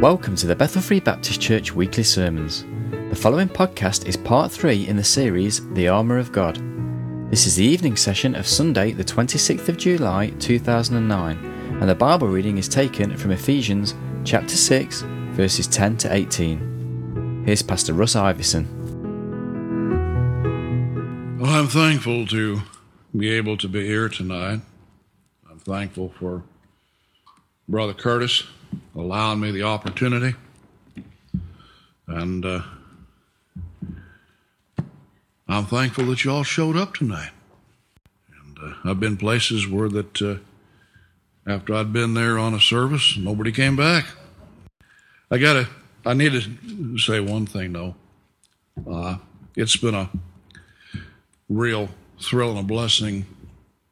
Welcome to the Bethel Free Baptist Church weekly sermons. The following podcast is part 3 in the series The Armour of God. This is the evening session of Sunday, the 26th of July 2009, and the Bible reading is taken from Ephesians chapter 6, verses 10 to 18. Here's Pastor Russ Iverson. Well, I'm thankful to be able to be here tonight. I'm thankful for Brother Curtis allowing me the opportunity. And uh, I'm thankful that you all showed up tonight. And uh, I've been places where that uh, after I'd been there on a service, nobody came back. I gotta, I need to say one thing though. Uh, it's been a real thrill and a blessing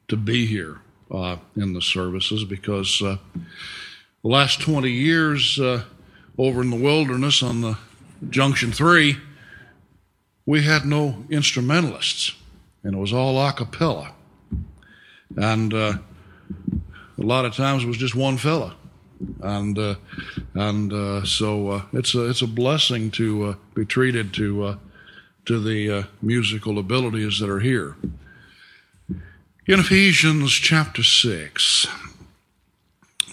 to be here uh, in the services because uh, the last 20 years uh, over in the wilderness on the Junction 3, we had no instrumentalists, and it was all a cappella. And uh, a lot of times it was just one fella. And uh, and uh, so uh, it's a it's a blessing to uh, be treated to to the musical abilities that are here. In Ephesians chapter six,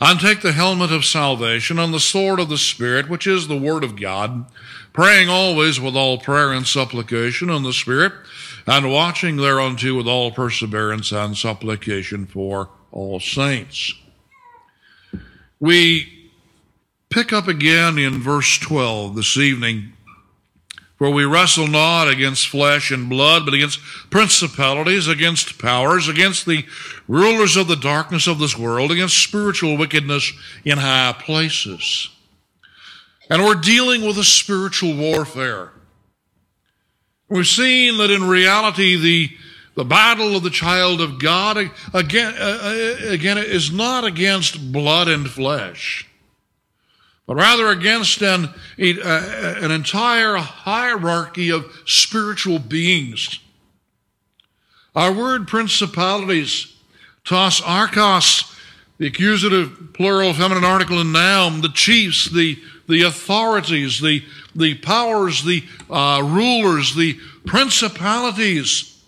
and take the helmet of salvation and the sword of the Spirit, which is the Word of God, praying always with all prayer and supplication in the Spirit, and watching thereunto with all perseverance and supplication for all saints. We pick up again in verse 12 this evening for we wrestle not against flesh and blood, but against principalities, against powers, against the rulers of the darkness of this world, against spiritual wickedness in high places. And we're dealing with a spiritual warfare. We've seen that in reality, the, the battle of the child of God, again, uh, uh again, is not against blood and flesh but rather against an, an entire hierarchy of spiritual beings. Our word principalities, tos archos, the accusative plural feminine article in noun, the chiefs, the, the authorities, the, the powers, the uh, rulers, the principalities.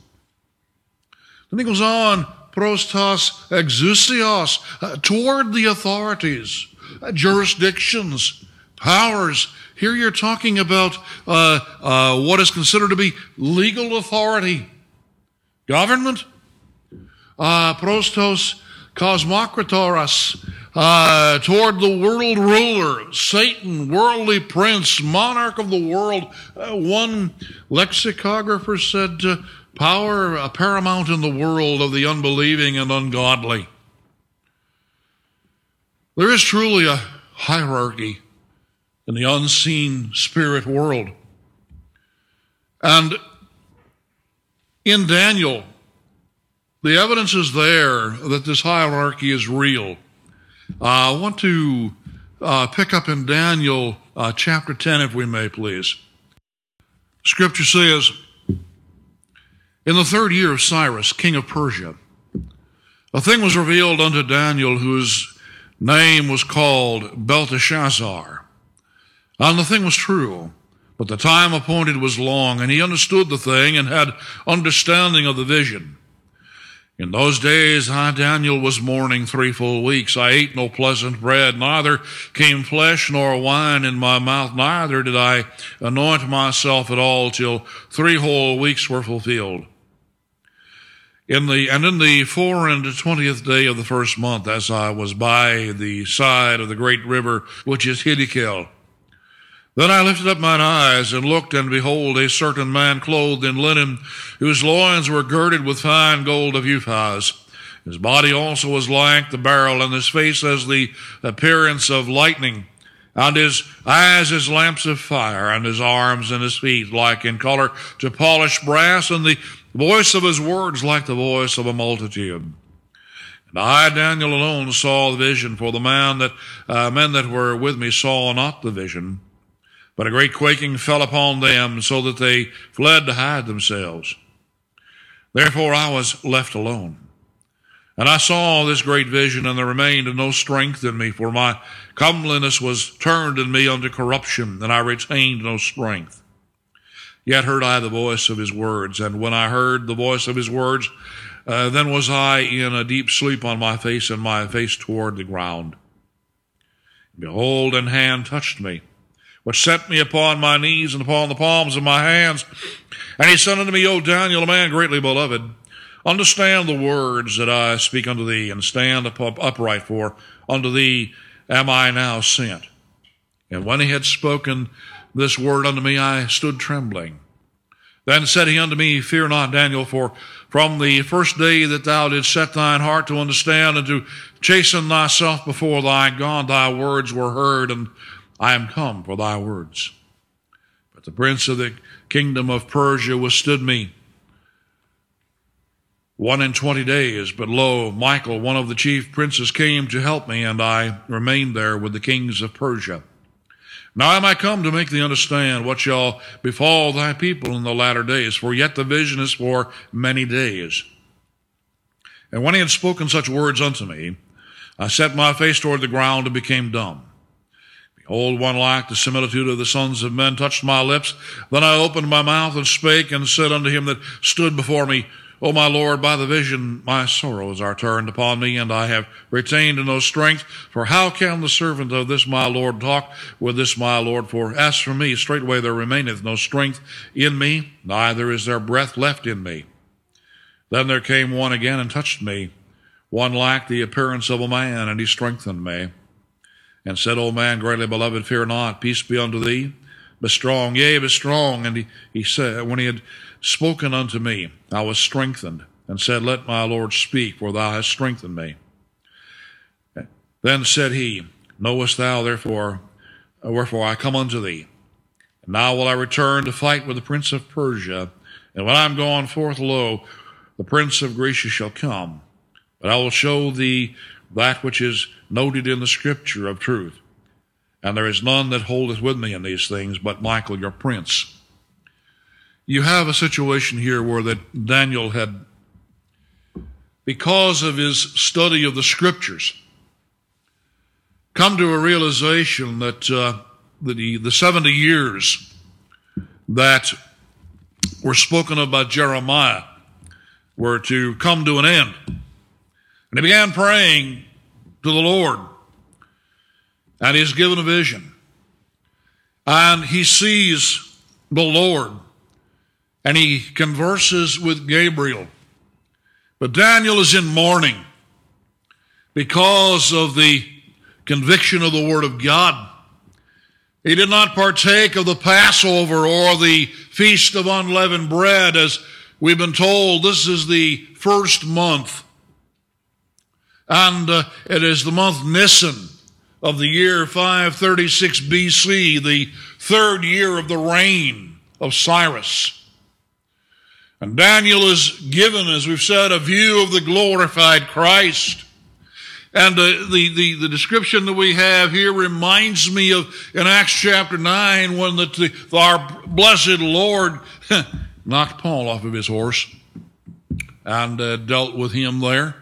Then he goes on, prostos exousios, uh, toward the authorities jurisdictions, powers. Here you're talking about uh, uh, what is considered to be legal authority, government, uh, prostos cosmokratoras, uh, toward the world ruler, Satan, worldly prince, monarch of the world. Uh, one lexicographer said, uh, power uh, paramount in the world of the unbelieving and ungodly. There is truly a hierarchy in the unseen spirit world. And in Daniel, the evidence is there that this hierarchy is real. Uh, I want to uh, pick up in Daniel uh, chapter 10, if we may, please. Scripture says, In the third year of Cyrus, king of Persia, a thing was revealed unto Daniel, whose name was called Belteshazzar. And the thing was true, but the time appointed was long, and he understood the thing and had understanding of the vision. In those days, I, Daniel, was mourning three full weeks. I ate no pleasant bread, neither came flesh nor wine in my mouth, neither did I anoint myself at all till three whole weeks were fulfilled. In the, and in the four and twentieth day of the first month, as I was by the side of the great river, which is Hiddekel, then I lifted up mine eyes and looked, and behold, a certain man clothed in linen, whose loins were girded with fine gold of Uphaz. His body also was like the beryl, and his face as the appearance of lightning, and his eyes as lamps of fire, and his arms and his feet like in color to polished brass, and the voice of his words like the voice of a multitude. And I, Daniel, alone saw the vision, for the man that uh, men that were with me saw not the vision. But a great quaking fell upon them, so that they fled to hide themselves. Therefore I was left alone. And I saw this great vision, and there remained no strength in me, for my comeliness was turned in me unto corruption, and I retained no strength. Yet heard I the voice of his words, and when I heard the voice of his words, uh, then was I in a deep sleep on my face, and my face toward the ground. Behold, an hand touched me, which set me upon my knees and upon the palms of my hands. And he said unto me, O Daniel, a man greatly beloved, understand the words that I speak unto thee, and stand up, up upright, for unto thee am I now sent. And when he had spoken this word unto me, I stood trembling. Then said he unto me, Fear not, Daniel, for from the first day that thou didst set thine heart to understand and to chasten thyself before thy God, thy words were heard, and I am come for thy words. But the prince of the kingdom of Persia withstood me one and twenty days. But lo, Michael, one of the chief princes, came to help me, and I remained there with the kings of Persia. Now am I come to make thee understand what shall befall thy people in the latter days, for yet the vision is for many days. And when he had spoken such words unto me, I set my face toward the ground and became dumb. Behold, one like the similitude of the sons of men touched my lips. Then I opened my mouth and spake and said unto him that stood before me, O my Lord, by the vision my sorrows are turned upon me, and I have retained no strength. For how can the servant of this my Lord talk with this my Lord? For as for me, straightway there remaineth no strength in me, neither is there breath left in me. Then there came one again and touched me, one like the appearance of a man, and he strengthened me, and said, O man, greatly beloved, fear not, peace be unto thee. Be strong, yea, be strong. And he, he said, when he had spoken unto me, I was strengthened, and said, Let my Lord speak, for thou hast strengthened me. Then said he, Knowest thou therefore uh, wherefore I come unto thee? And now will I return to fight with the prince of Persia. And when I am gone forth, lo, the prince of Grecia shall come. But I will show thee that which is noted in the scripture of truth. And there is none that holdeth with me in these things but Michael your prince you have a situation here where that Daniel had, because of his study of the scriptures, come to a realization that uh, the, the 70 years that were spoken of by Jeremiah were to come to an end. And he began praying to the Lord, and he's given a vision. And he sees the Lord and he converses with Gabriel. But Daniel is in mourning because of the conviction of the Word of God. He did not partake of the Passover or the Feast of Unleavened Bread, as we've been told this is the first month. And uh, it is the month Nisan of the year 536 BC, the third year of the reign of Cyrus. And Daniel is given, as we've said, a view of the glorified Christ. And uh, the, the, the description that we have here reminds me of in Acts chapter 9 when the, the our blessed Lord knocked Paul off of his horse and uh, dealt with him there.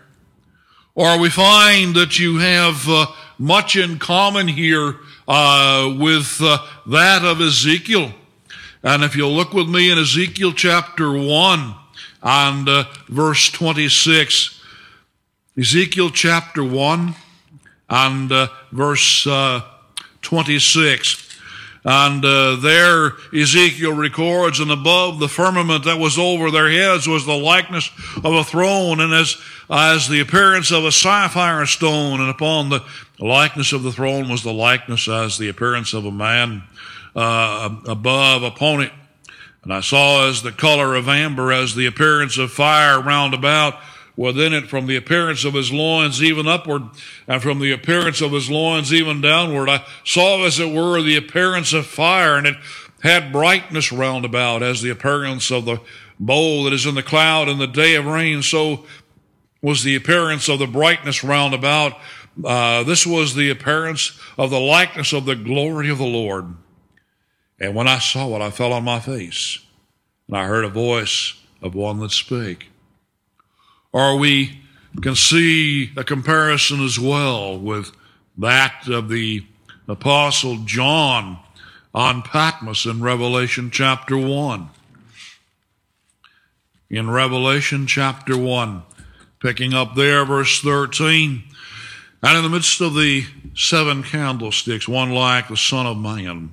Or we find that you have uh, much in common here uh, with uh, that of Ezekiel. And if you'll look with me in Ezekiel chapter 1 and uh, verse 26, Ezekiel chapter 1 and uh, verse uh, 26. And uh, there Ezekiel records, and above the firmament that was over their heads was the likeness of a throne, and as, as the appearance of a sapphire stone, and upon the likeness of the throne was the likeness as the appearance of a man uh, above upon it. And I saw as the color of amber, as the appearance of fire round about within it from the appearance of his loins even upward and from the appearance of his loins even downward. I saw as it were the appearance of fire and it had brightness round about as the appearance of the bowl that is in the cloud in the day of rain. So was the appearance of the brightness round about. Uh, this was the appearance of the likeness of the glory of the Lord. And when I saw it, I fell on my face and I heard a voice of one that spake or we can see a comparison as well with that of the apostle John on Patmos in Revelation chapter 1. In Revelation chapter 1, picking up there verse 13, and in the midst of the seven candlesticks, one like the Son of Man,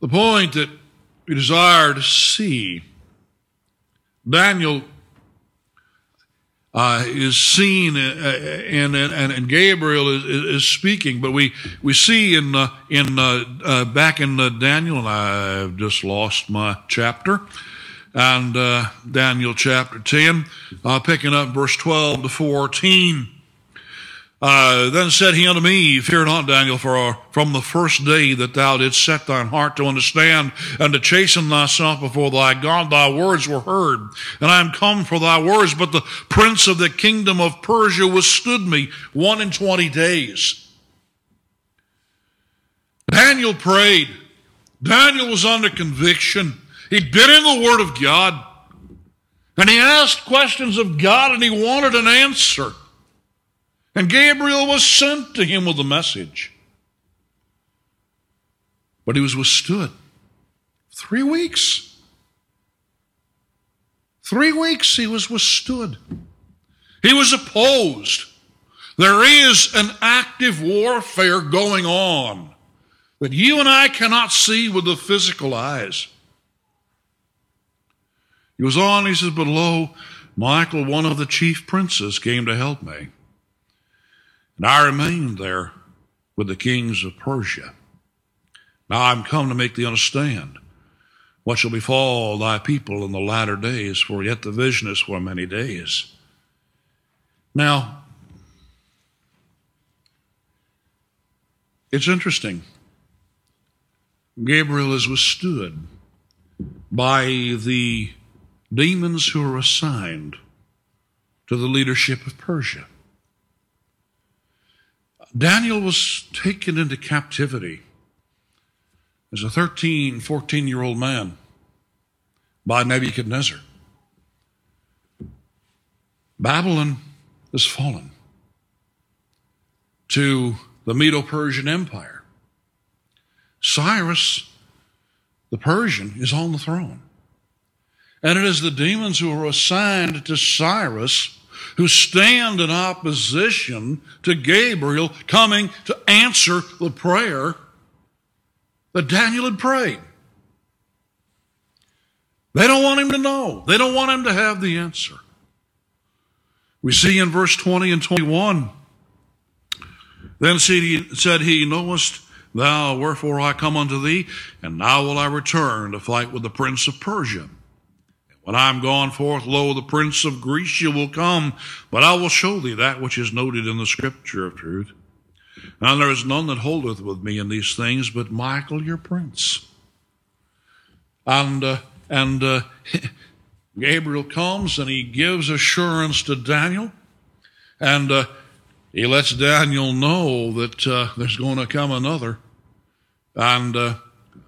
The point that we desire to see, Daniel uh, is seen uh, and, and, and Gabriel is, is speaking, but we, we see in, uh, in, uh, uh back in uh, Daniel, and I've just lost my chapter, and Daniel chapter 10, picking up verse 12 to 14. Uh, then said he unto me, Fear not, Daniel, for from the first day that thou didst set thine heart to understand and to chasten thyself before thy God, thy words were heard, and I am come for thy words. But the prince of the kingdom of Persia withstood me one and twenty days. Daniel prayed. Daniel was under conviction. He'd been in the Word of God, and he asked questions of God, and he wanted an answer. And Gabriel was sent to him with a message. But he was withstood. Three weeks. Three weeks he was withstood. He was opposed. There is an active warfare going on that you and I cannot see with the physical eyes. He was on, he says, but lo, Michael, one of the chief princes, came to help me. And I remained there with the kings of Persia. Now I'm come to make thee understand what shall befall thy people in the latter days, for yet the vision is for many days. Now, it's interesting. Gabriel is withstood by the demons who are assigned to the leadership of Persia. Daniel was taken into captivity as a 13, 14 year old man by Nebuchadnezzar. Babylon is fallen to the Medo Persian Empire. Cyrus, the Persian, is on the throne. And it is the demons who are assigned to Cyrus who stand in opposition to Gabriel coming to answer the prayer that Daniel had prayed. They don't want him to know. They don't want him to have the answer. We see in verse 20 and 21, then said he, Knowest thou wherefore I come unto thee? And now will I return to fight with the prince of Persia. When I am gone forth, lo, the prince of Grecia will come, but I will show thee that which is noted in the scripture of truth. And there is none that holdeth with me in these things but Michael your prince. And, uh, and uh, Gabriel comes and he gives assurance to Daniel. And uh, he lets Daniel know that uh, there's going to come another And uh,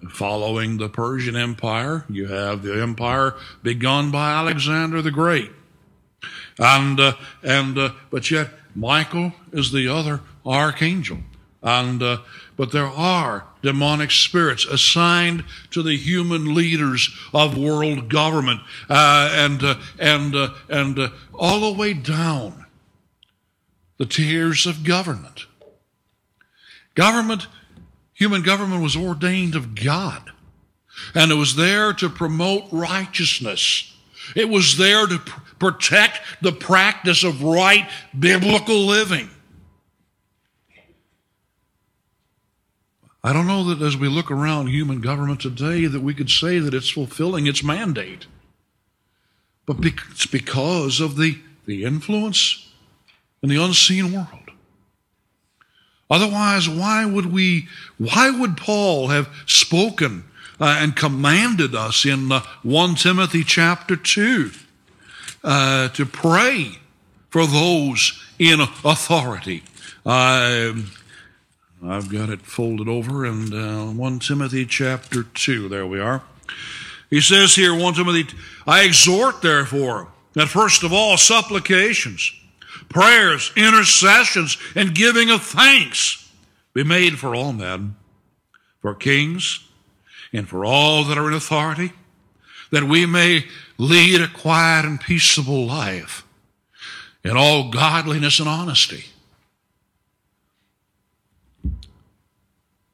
following the Persian Empire, you have the empire begun by Alexander the Great. And, uh, and, uh, but yet Michael is the other archangel. And, uh, but there are demonic spirits assigned to the human leaders of world government, uh, and, uh, and, uh, and, all the way down the tiers of government. Government, human government was ordained of God. And it was there to promote righteousness. It was there to pr- protect the practice of right biblical living. I don't know that as we look around human government today that we could say that it's fulfilling its mandate. But it's because of the, the influence in the unseen world. Otherwise, why would we, why would Paul have spoken uh, and commanded us in uh, 1 Timothy chapter 2 uh, to pray for those in authority? Um, I've got it folded over in uh, 1 Timothy chapter 2. There we are. He says here, 1 Timothy, I exhort therefore that first of all supplications, prayers, intercessions, and giving of thanks be made for all men, for kings, and for all that are in authority, that we may lead a quiet and peaceable life in all godliness and honesty.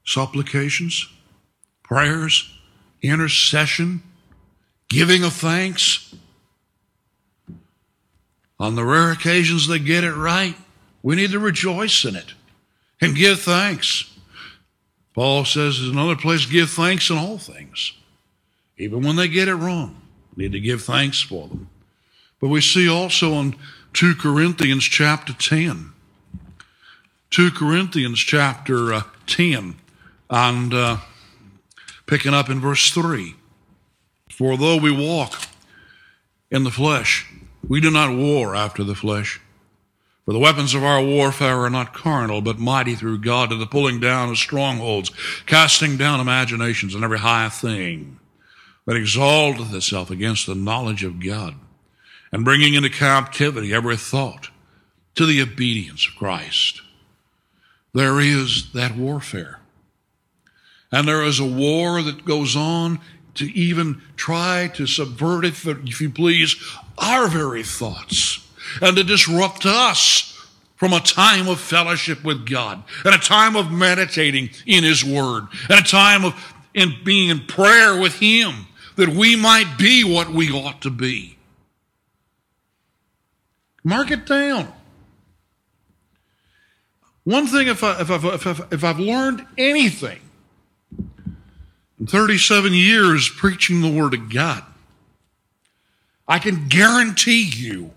Supplications, prayers, intercession, giving of thanks. On the rare occasions they get it right, we need to rejoice in it and give thanks. Paul says in another place, give thanks in all things. Even when they get it wrong, we need to give thanks for them. But we see also in 2 Corinthians chapter 10, 2 Corinthians chapter uh, 10, and uh, picking up in verse 3. For though we walk in the flesh, we do not war after the flesh. For the weapons of our warfare are not carnal, but mighty through God to the pulling down of strongholds, casting down imaginations and every high thing that exalteth itself against the knowledge of God, and bringing into captivity every thought to the obedience of Christ. There is that warfare. And there is a war that goes on to even try to subvert, if you please, our very thoughts and to disrupt us from a time of fellowship with God and a time of meditating in His Word and a time of in being in prayer with Him that we might be what we ought to be. Mark it down. One thing, if, I, if, I've, if, I've, if I've learned anything in 37 years preaching the Word of God, I can guarantee you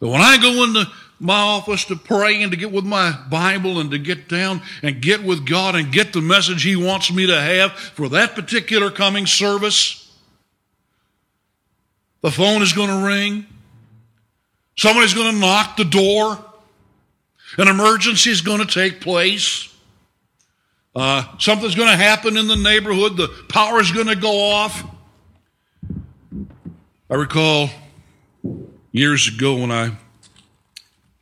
that when I go into my office to pray and to get with my Bible and to get down and get with God and get the message He wants me to have for that particular coming service, the phone is going to ring. Somebody's going to knock the door. An emergency is going to take place. Uh, something's going to happen in the neighborhood. The power is going to go off. I recall years ago when I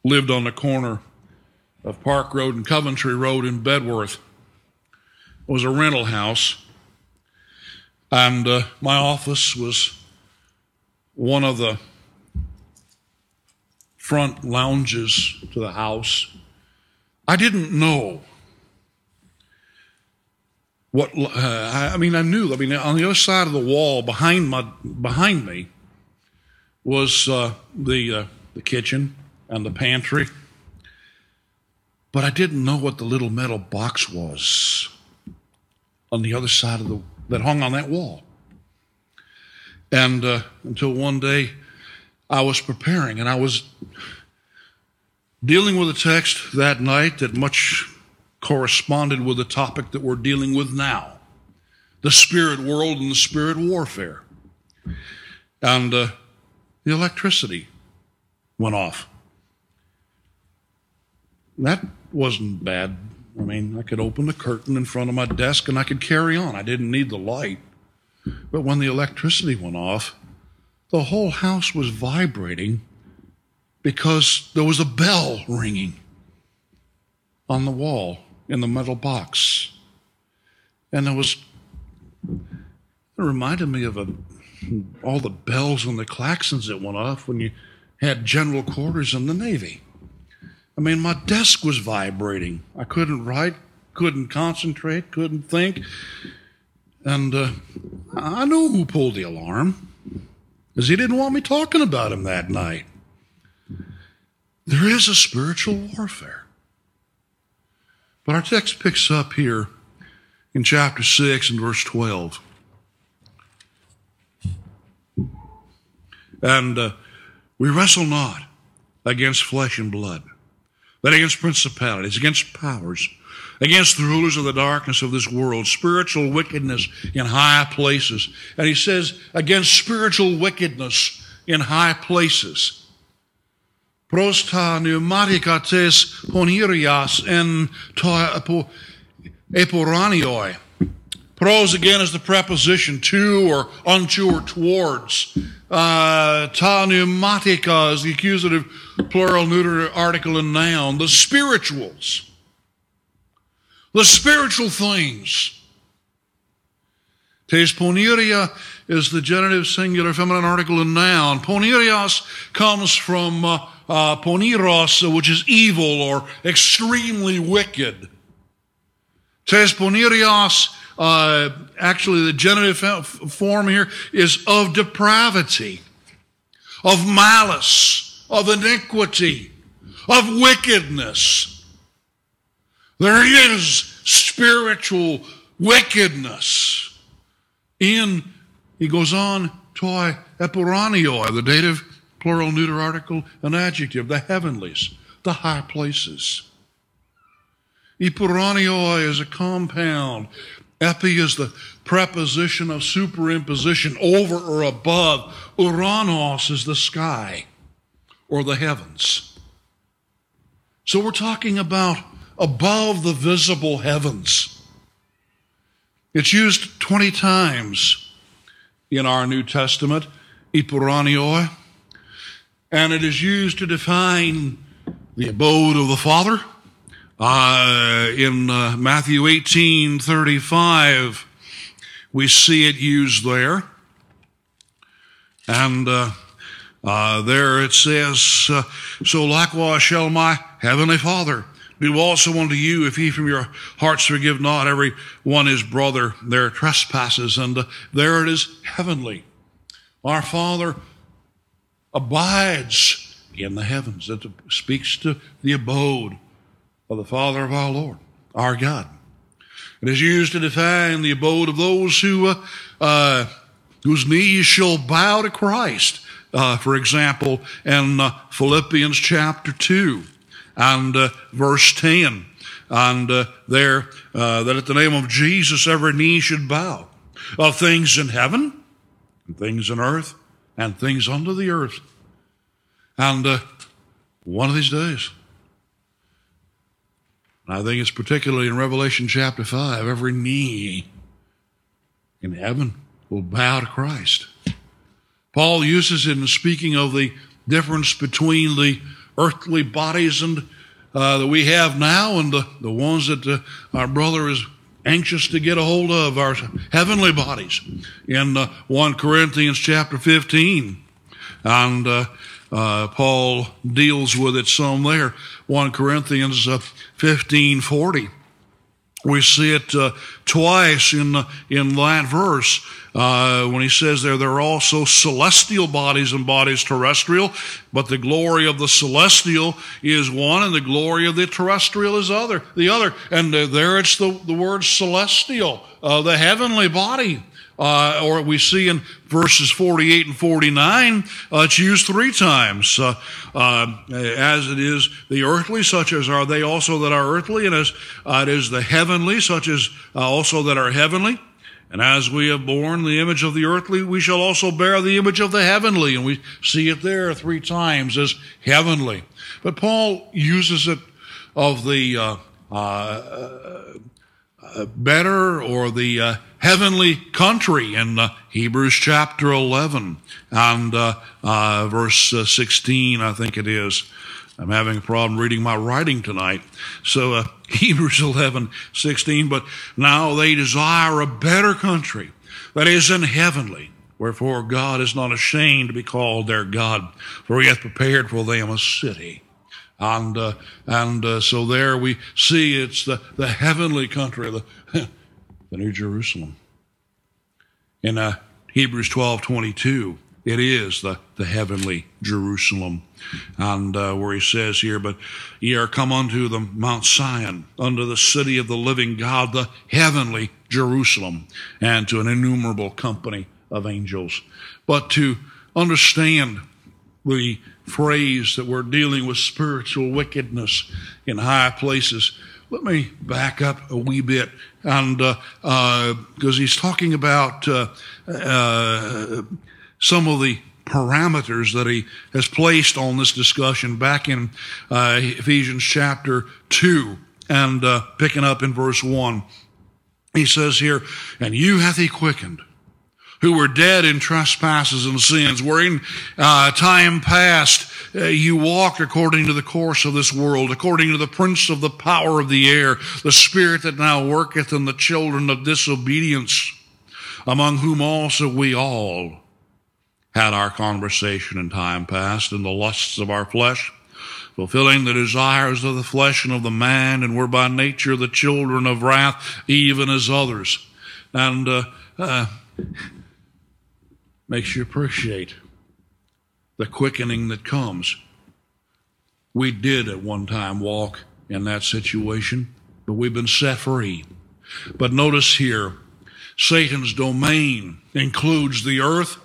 lived on the corner of Park Road and Coventry Road in Bedworth. It was a rental house, and uh, my office was one of the front lounges to the house. I didn't know what uh, I mean. I knew. I mean, on the other side of the wall, behind my behind me, was uh, the uh, the kitchen and the pantry, but I didn't know what the little metal box was on the other side of the that hung on that wall. And uh, until one day, I was preparing, and I was dealing with a text that night that much corresponded with the topic that we're dealing with now the spirit world and the spirit warfare. And uh, the electricity went off. That wasn't bad I mean, I could open the curtain in front of my desk and I could carry on. I didn't need the light. But when the electricity went off, the whole house was vibrating because there was a bell ringing on the wall in the metal box. And it was, it reminded me of a, all the bells and the claxons that went off when you had general quarters in the Navy. I mean, my desk was vibrating. I couldn't write, couldn't concentrate, couldn't think. And uh, I knew who pulled the alarm, because he didn't want me talking about him that night. There is a spiritual warfare. But our text picks up here in chapter 6 and verse 12. And uh, we wrestle not against flesh and blood, but against principalities, against powers, against the rulers of the darkness of this world, spiritual wickedness in high places. And he says, against spiritual wickedness in high places. Prosta pneumaticates ponirias en to eporanioi. Pros again is the preposition to or unto or towards. Uh, ta pneumatica is the accusative plural neuter article and noun. The spirituals. The spiritual things. Tes poniria is the genitive singular feminine article and noun. Ponirias comes from uh, uh, poniros, which is evil or extremely wicked. Tes ponirias, uh, actually the genitive form here is of depravity, of malice, of iniquity, of wickedness. There is spiritual wickedness in, he goes on, toi epiranio, the dative plural neuter article, an adjective, the heavenlies, the high places. Ipuranio is a compound. Epi is the preposition of superimposition over or above. Uranos is the sky or the heavens. So we're talking about above the visible heavens. It's used 20 times in our New Testament, Ipuranioi and it is used to define the abode of the Father. Uh, in uh, Matthew 18 35, we see it used there. And uh, uh there it says, uh, So likewise shall my heavenly Father do also unto you if ye from your hearts forgive not every one his brother their trespasses. And uh, there it is heavenly. Our Father abides in the heavens. It speaks to the abode of the Father of our Lord, our God. It is used to define the abode of those who, uh, uh, whose knees shall bow to Christ. Uh, for example, in uh, Philippians chapter 2 and uh, verse 10. And uh, there, that at the name of Jesus every knee should bow of things in heaven and things in earth and things under the earth. And uh, one of these days, and I think it's particularly in Revelation chapter 5, every knee in heaven will bow to Christ. Paul uses it in speaking of the difference between the earthly bodies and uh, that we have now and the, the ones that uh, our brother is anxious to get a hold of, our heavenly bodies, in uh, 1 Corinthians chapter 15. And uh, uh, Paul deals with it some there. 1 Corinthians uh, 15 40. We see it uh, twice in, in that verse uh, when he says there, there are also celestial bodies and bodies terrestrial, but the glory of the celestial is one and the glory of the terrestrial is other, the other. And uh, there it's the, the word celestial, uh, the heavenly body uh, or we see in verses 48 and 49, uh, it's used three times. Uh, as it is the earthly, such as are they also that are earthly, and as it is the heavenly, such as also that are heavenly. And as we have borne the image of the earthly, we shall also bear the image of the heavenly. And we see it there three times as heavenly. But Paul uses it of the uh, uh, better or the uh, heavenly country in uh, Hebrews chapter 11 and uh, uh, verse 16, I think it is. I'm having a problem reading my writing tonight. So Hebrews 11, 16, but now they desire a better country that is in heavenly. Wherefore God is not ashamed to be called their God, for he hath prepared for them a city. And, uh, and uh, so there we see it's the, the heavenly country, the, the New Jerusalem. In uh, Hebrews 12 22, it is the, the heavenly Jerusalem. And uh, where he says here, but ye are come unto the Mount Sion, unto the city of the living God, the heavenly Jerusalem, and to an innumerable company of angels. But to understand the phrase that we're dealing with spiritual wickedness in high places, let me back up a wee bit, and because uh, uh, he's talking about uh, uh, some of the parameters that he has placed on this discussion back in uh, Ephesians chapter two, and uh, picking up in verse one, he says here, "And you hath he quickened." who were dead in trespasses and sins, wherein uh, time past uh, you walked according to the course of this world, according to the prince of the power of the air, the spirit that now worketh in the children of disobedience, among whom also we all had our conversation in time past in the lusts of our flesh fulfilling the desires of the flesh and of the man, and were by nature the children of wrath, even as others. And uh, uh, makes you appreciate the quickening that comes. We did at one time walk in that situation, but we've been set free. But notice here, Satan's domain includes the earth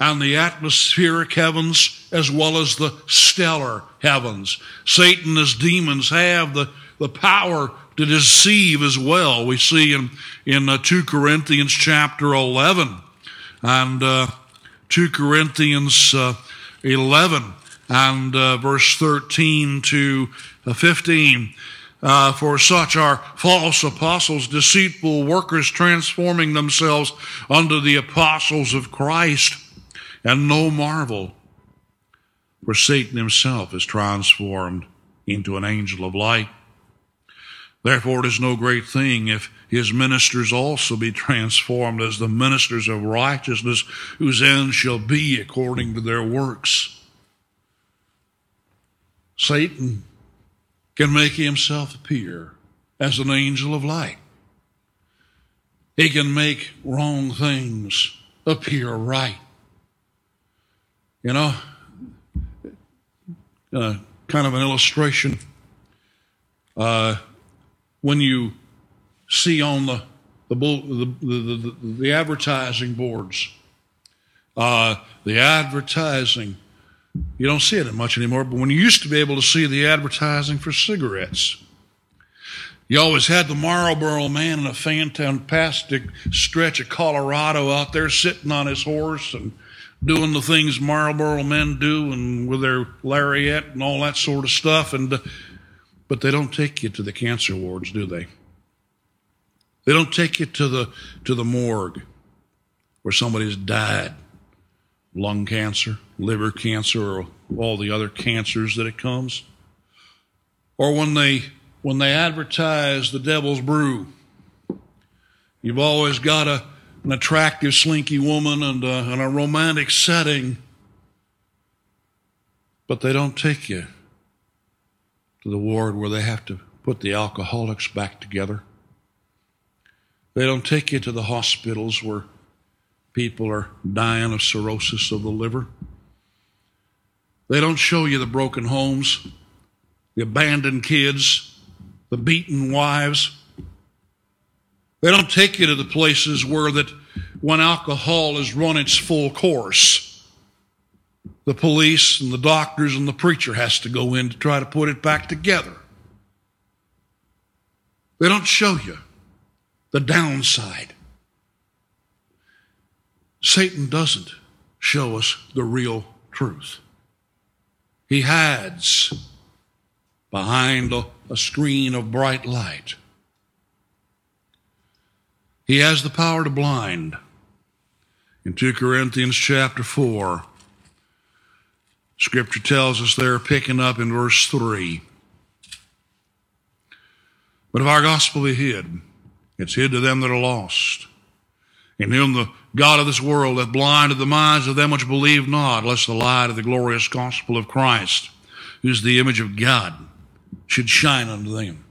and the atmospheric heavens as well as the stellar heavens. Satan, as demons, have the, the power to deceive as well. We see in, in uh, 2 Corinthians chapter 11 and uh, 2 Corinthians uh, 11 and uh, verse 13 to uh, 15. Uh, for such are false apostles, deceitful workers, transforming themselves unto the apostles of Christ. And no marvel, for Satan himself is transformed into an angel of light. Therefore, it is no great thing if his ministers also be transformed as the ministers of righteousness, whose end shall be according to their works. Satan can make himself appear as an angel of light. He can make wrong things appear right. You know, uh, kind of an illustration. Uh, when you see on the the the, the, the, the advertising boards, uh, the advertising, you don't see it much anymore. But when you used to be able to see the advertising for cigarettes, you always had the Marlboro man in a fantastic stretch of Colorado out there sitting on his horse and doing the things Marlboro men do and with their lariat and all that sort of stuff. And uh, but they don't take you to the cancer wards, do they? They don't take you to the to the morgue where somebody's died, lung cancer, liver cancer, or all the other cancers that it comes. Or when they when they advertise the devil's brew, you've always got a, an attractive, slinky woman and a, and a romantic setting, but they don't take you to the ward where they have to put the alcoholics back together. They don't take you to the hospitals where people are dying of cirrhosis of the liver. They don't show you the broken homes, the abandoned kids, the beaten wives. They don't take you to the places where that when alcohol has run its full course the police and the doctors and the preacher has to go in to try to put it back together. They don't show you the downside. Satan doesn't show us the real truth. He hides behind a, a screen of bright light. He has the power to blind. In 2 Corinthians chapter 4, Scripture tells us there, picking up in verse 3. But if our gospel be hid, it's hid to them that are lost. In whom the God of this world hath blinded the minds of them which believe not, lest the light of the glorious gospel of Christ, who's the image of God, should shine unto them.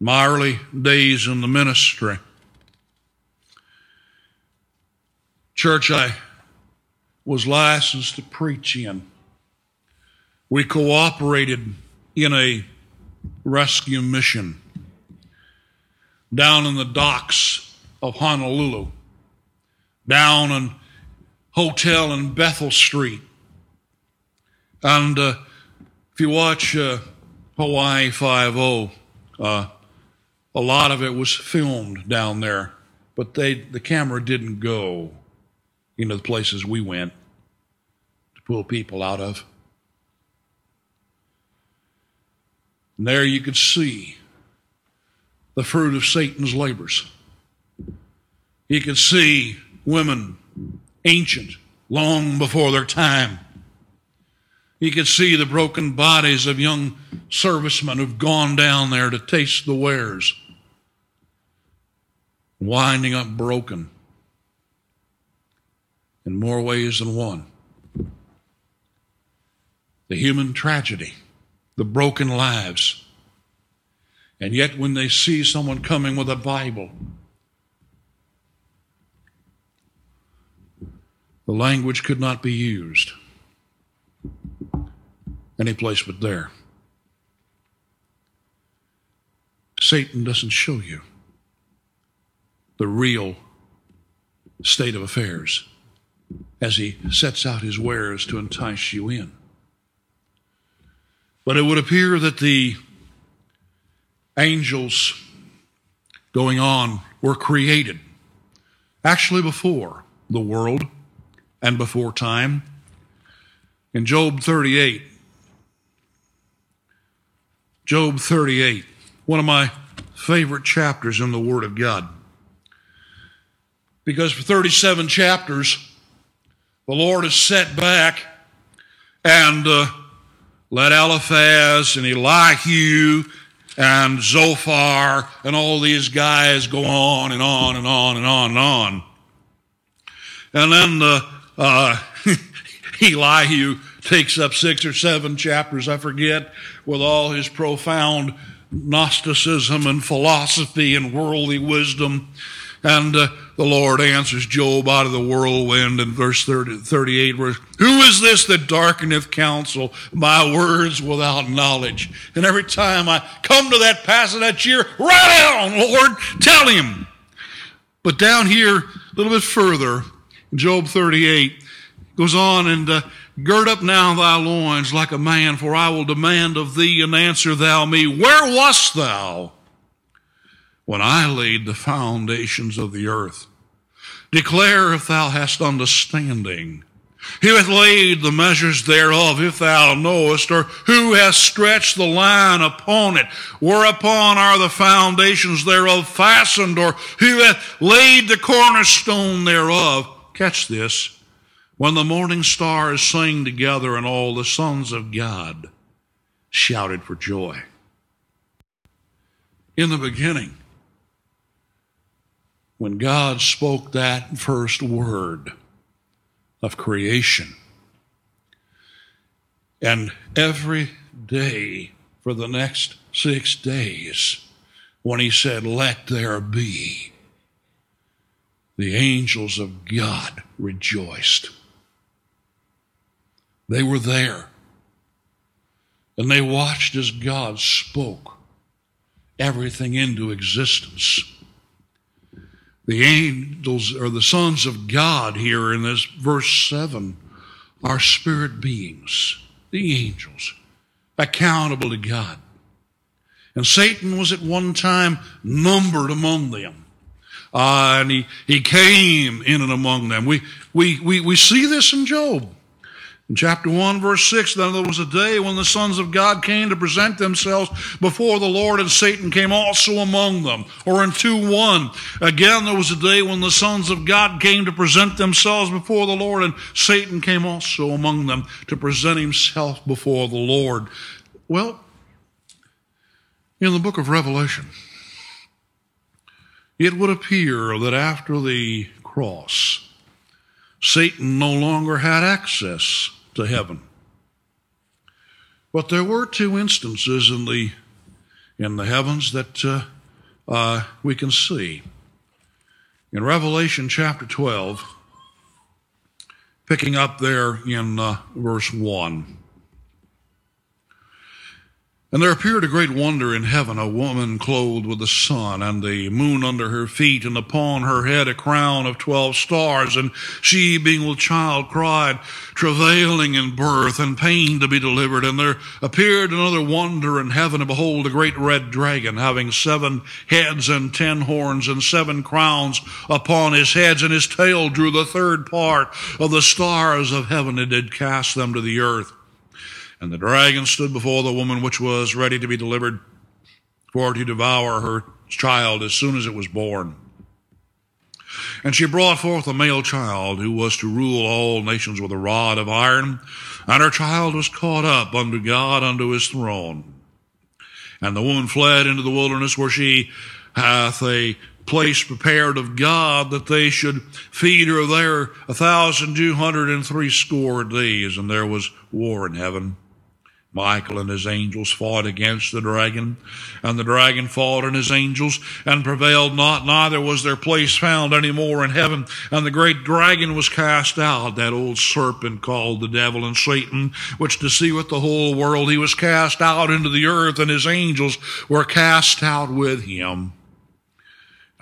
My early days in the ministry, church I was licensed to preach in. We cooperated in a rescue mission down in the docks of Honolulu, down in hotel in Bethel Street. And uh, if you watch uh, Hawaii Five O, uh, a lot of it was filmed down there, but they the camera didn't go into the places we went to pull people out of. And there you could see the fruit of Satan's labors. You could see women, ancient, long before their time. You could see the broken bodies of young servicemen who've gone down there to taste the wares, winding up broken in more ways than one. The human tragedy, the broken lives. And yet, when they see someone coming with a Bible, the language could not be used any place but there. Satan doesn't show you the real state of affairs as he sets out his wares to entice you in. But it would appear that the angels going on were created actually before the world and before time. In Job 38, Job 38, one of my favorite chapters in the Word of God. Because for 37 chapters, the Lord has set back and uh, let Eliphaz and Elihu and Zophar and all these guys go on and on and on and on and on. And then uh, uh, Elihu takes up six or seven chapters, I forget, with all his profound Gnosticism and philosophy and worldly wisdom. And uh, the Lord answers Job out of the whirlwind in verse 30, 38, where, Who is this that darkeneth counsel, my words without knowledge? And every time I come to that passage, I cheer, Right on, Lord, tell him. But down here, a little bit further, Job 38, goes on and uh, gird up now thy loins like a man, for I will demand of thee and answer thou me, Where wast thou? When I laid the foundations of the earth. Declare if thou hast understanding. Who hath laid the measures thereof, if thou knowest, or who hath stretched the line upon it? Whereupon are the foundations thereof fastened, or who hath laid the cornerstone thereof? Catch this. When the morning stars sang together and all the sons of God shouted for joy. In the beginning, when God spoke that first word of creation. And every day for the next six days, when he said, Let there be, the angels of God rejoiced. They were there. And they watched as God spoke everything into existence. The angels or the sons of God here in this verse 7 are spirit beings, the angels, accountable to God. And Satan was at one time numbered among them. Uh, and he, he came in and among them. We, we, we, we see this in Job. In chapter 1, verse 6, then there was a day when the sons of God came to present themselves before the Lord, and Satan came also among them. Or in 2 1, again there was a day when the sons of God came to present themselves before the Lord, and Satan came also among them to present himself before the Lord. Well, in the book of Revelation, it would appear that after the cross, Satan no longer had access to heaven. But there were two instances in the in the heavens that uh, uh, we can see. In Revelation chapter 12, picking up there in uh, verse 1. And there appeared a great wonder in heaven, a woman clothed with the sun, and the moon under her feet, and upon her head a crown of twelve stars. And she, being with child, cried, travailing in birth, and pain to be delivered. And there appeared another wonder in heaven, and behold, a great red dragon, having seven heads and ten horns, and seven crowns upon his heads, and his tail drew the third part of the stars of heaven, and did cast them to the earth. And the dragon stood before the woman which was ready to be delivered for to devour her child as soon as it was born. And she brought forth a male child who was to rule all nations with a rod of iron. And her child was caught up unto God unto his throne. And the woman fled into the wilderness where she hath a place prepared of God that they should feed her there a thousand two hundred and three score days. And there was war in heaven. Michael and his angels fought against the dragon, and the dragon fought and his angels, and prevailed not, neither was their place found any more in heaven. And the great dragon was cast out, that old serpent called the devil and Satan, which deceiveth the whole world. He was cast out into the earth, and his angels were cast out with him.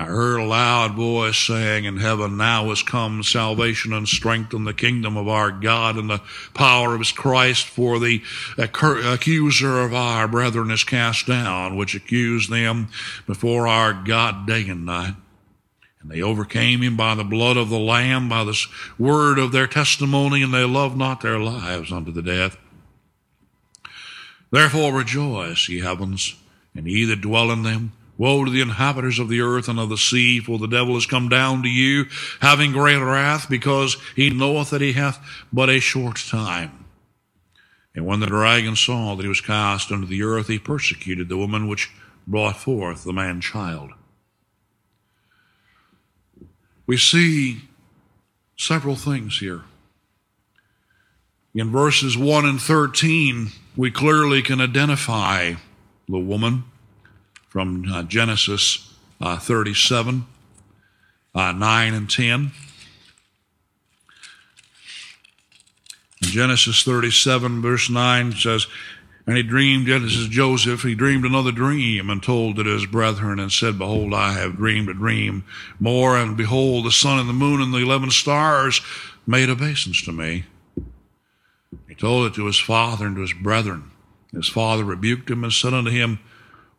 I heard a loud voice saying in heaven, Now is come salvation and strength in the kingdom of our God and the power of his Christ, for the accuser of our brethren is cast down, which accused them before our God day and night. And they overcame him by the blood of the Lamb, by the word of their testimony, and they loved not their lives unto the death. Therefore rejoice, ye heavens, and ye that dwell in them. Woe to the inhabitants of the earth and of the sea, for the devil is come down to you, having great wrath, because he knoweth that he hath but a short time. And when the dragon saw that he was cast into the earth, he persecuted the woman which brought forth the man child. We see several things here. In verses 1 and 13, we clearly can identify the woman from uh, Genesis uh, 37, uh, 9 and 10. In Genesis 37, verse 9 says, And he dreamed, this is Joseph, he dreamed another dream and told it to his brethren and said, Behold, I have dreamed a dream more, and behold, the sun and the moon and the eleven stars made obeisance to me. He told it to his father and to his brethren. His father rebuked him and said unto him,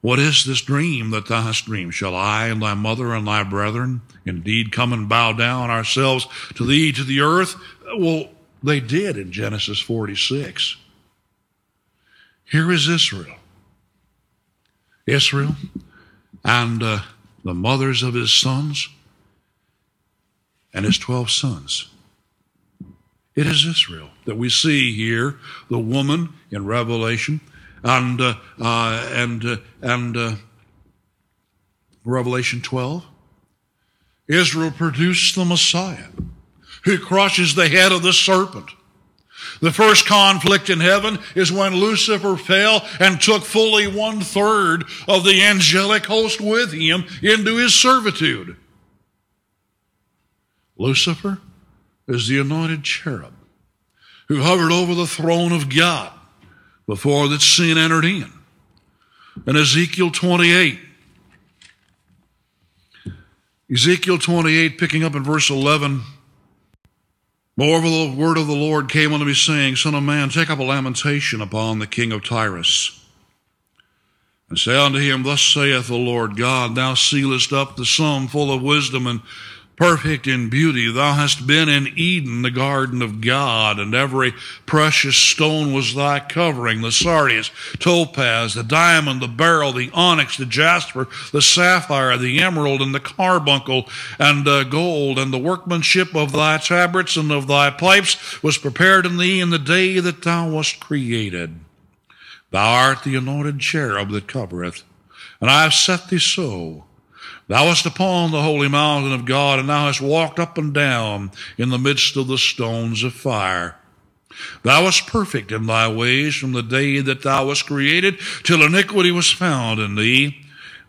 what is this dream that thou hast dreamed? Shall I and thy mother and thy brethren indeed come and bow down ourselves to thee to the earth? Well, they did in Genesis 46. Here is Israel. Israel and uh, the mothers of his sons and his 12 sons. It is Israel that we see here, the woman in Revelation and uh, uh, and uh, and Revelation 12. Israel produced the Messiah who crushes the head of the serpent. The first conflict in heaven is when Lucifer fell and took fully one third of the angelic host with him into his servitude. Lucifer is the anointed cherub who hovered over the throne of God before that sin entered in. In Ezekiel 28, Ezekiel 28, picking up in verse 11, Moreover, the word of the Lord came unto me, saying, Son of man, take up a lamentation upon the king of Tyrus. And say unto him, Thus saith the Lord God, Thou sealest up the sum full of wisdom, and perfect in beauty. Thou hast been in Eden, the garden of God, and every precious stone was thy covering the sardius, topaz, the diamond, the beryl, the onyx, the jasper, the sapphire, the emerald, and the carbuncle, and uh, gold. And the workmanship of thy tabrets and of thy pipes was prepared in thee in the day that thou wast created. Thou art the anointed cherub that covereth, and I have set thee so. Thou wast upon the holy mountain of God, and thou hast walked up and down in the midst of the stones of fire. Thou wast perfect in thy ways from the day that thou wast created till iniquity was found in thee.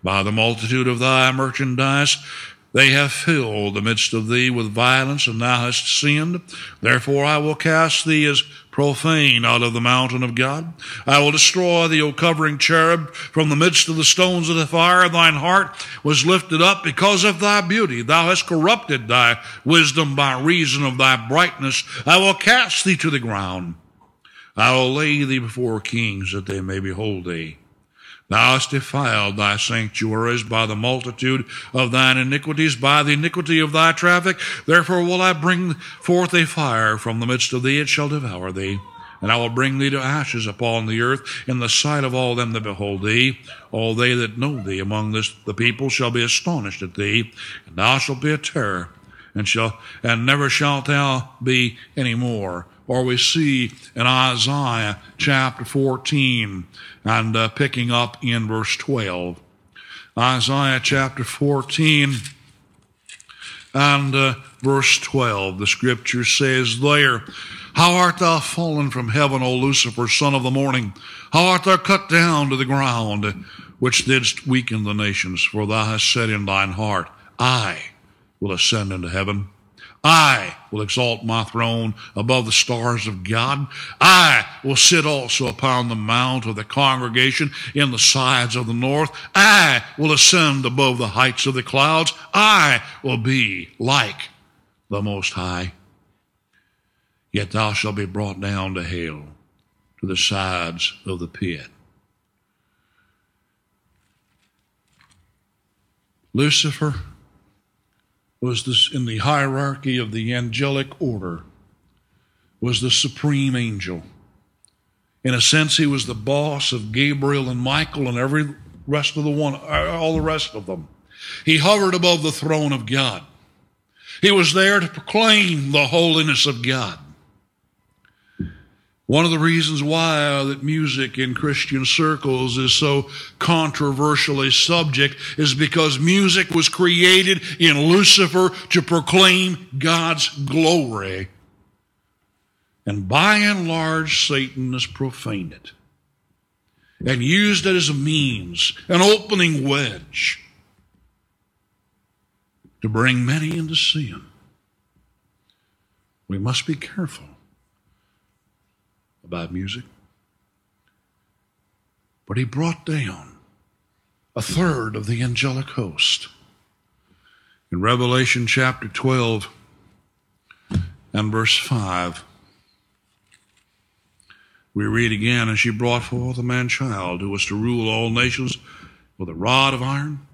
By the multitude of thy merchandise, they have filled the midst of thee with violence, and thou hast sinned. Therefore I will cast thee as profane out of the mountain of God. I will destroy thee, O covering cherub, from the midst of the stones of the fire. Thine heart was lifted up because of thy beauty. Thou hast corrupted thy wisdom by reason of thy brightness. I will cast thee to the ground. I will lay thee before kings that they may behold thee. Thou hast defiled thy sanctuaries by the multitude of thine iniquities, by the iniquity of thy traffic. Therefore will I bring forth a fire from the midst of thee, it shall devour thee. And I will bring thee to ashes upon the earth in the sight of all them that behold thee. All they that know thee among this, the people shall be astonished at thee, and thou shalt be a terror, and shall, and never shalt thou be any more or we see in Isaiah chapter 14 and uh, picking up in verse 12. Isaiah chapter 14 and uh, verse 12, the scripture says there, How art thou fallen from heaven, O Lucifer, son of the morning? How art thou cut down to the ground, which didst weaken the nations? For thou hast said in thine heart, I will ascend into heaven. I will exalt my throne above the stars of God. I will sit also upon the mount of the congregation in the sides of the north. I will ascend above the heights of the clouds. I will be like the Most High. Yet thou shalt be brought down to hell, to the sides of the pit. Lucifer was this, in the hierarchy of the angelic order, was the supreme angel. In a sense, he was the boss of Gabriel and Michael and every rest of the one, all the rest of them. He hovered above the throne of God. He was there to proclaim the holiness of God. One of the reasons why that music in Christian circles is so controversially subject is because music was created in Lucifer to proclaim God's glory. And by and large, Satan has profaned it and used it as a means, an opening wedge to bring many into sin. We must be careful about music. But he brought down a third of the angelic host. In Revelation chapter 12 and verse 5, we read again, And she brought forth a man child who was to rule all nations with a rod of iron,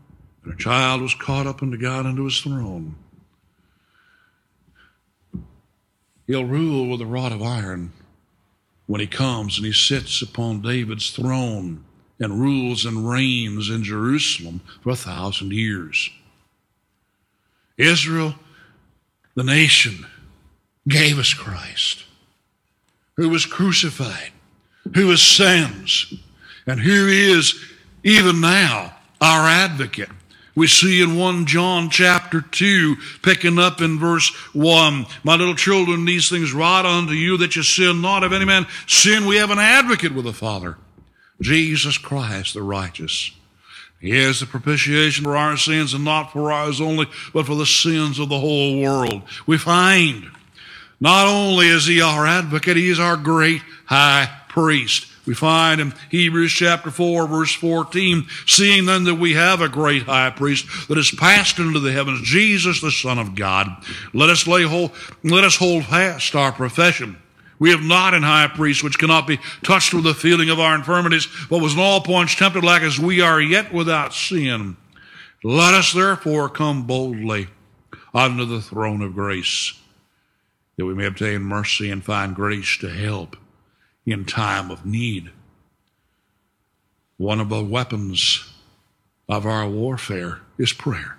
and her child was caught up unto God unto his throne. He'll rule with a rod of iron when he comes and he sits upon David's throne and rules and reigns in Jerusalem for a thousand years. Israel, the nation, gave us Christ, who was crucified, who ascends, and who is even now our advocate. We see in 1 John chapter 2, picking up in verse 1, My little children, these things write unto you that you sin not. If any man sin, we have an advocate with the Father, Jesus Christ the righteous. He is the propitiation for our sins and not for ours only, but for the sins of the whole world. We find not only is he our advocate, he is our great high priest. We find in Hebrews chapter 4 verse 14, seeing then that we have a great high priest that has passed into the heavens, Jesus the Son of God, let us lay hold, let us hold fast our profession. We have not an high priest which cannot be touched with the feeling of our infirmities, but was in all points tempted like as we are yet without sin. Let us therefore come boldly unto the throne of grace, that we may obtain mercy and find grace to help in time of need. One of the weapons of our warfare is prayer.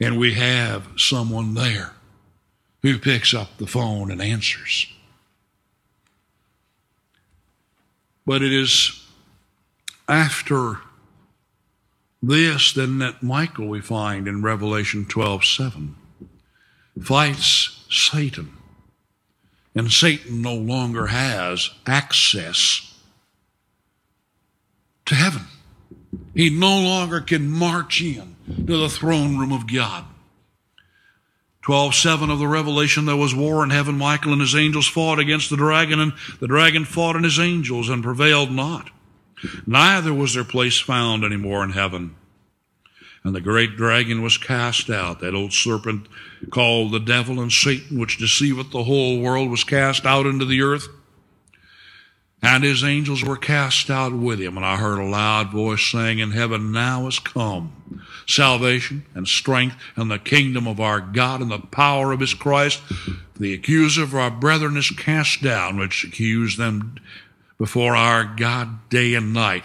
And we have someone there who picks up the phone and answers. But it is after this then that Michael we find in Revelation 12 7 fights Satan. And Satan no longer has access to heaven. He no longer can march in to the throne room of God. 12 7 of the Revelation, there was war in heaven. Michael and his angels fought against the dragon, and the dragon fought and his angels and prevailed not. Neither was their place found any more in heaven. And the great dragon was cast out. That old serpent called the devil and Satan, which deceiveth the whole world, was cast out into the earth. And his angels were cast out with him. And I heard a loud voice saying in heaven, Now is come salvation and strength and the kingdom of our God and the power of his Christ. The accuser of our brethren is cast down, which accused them before our God day and night.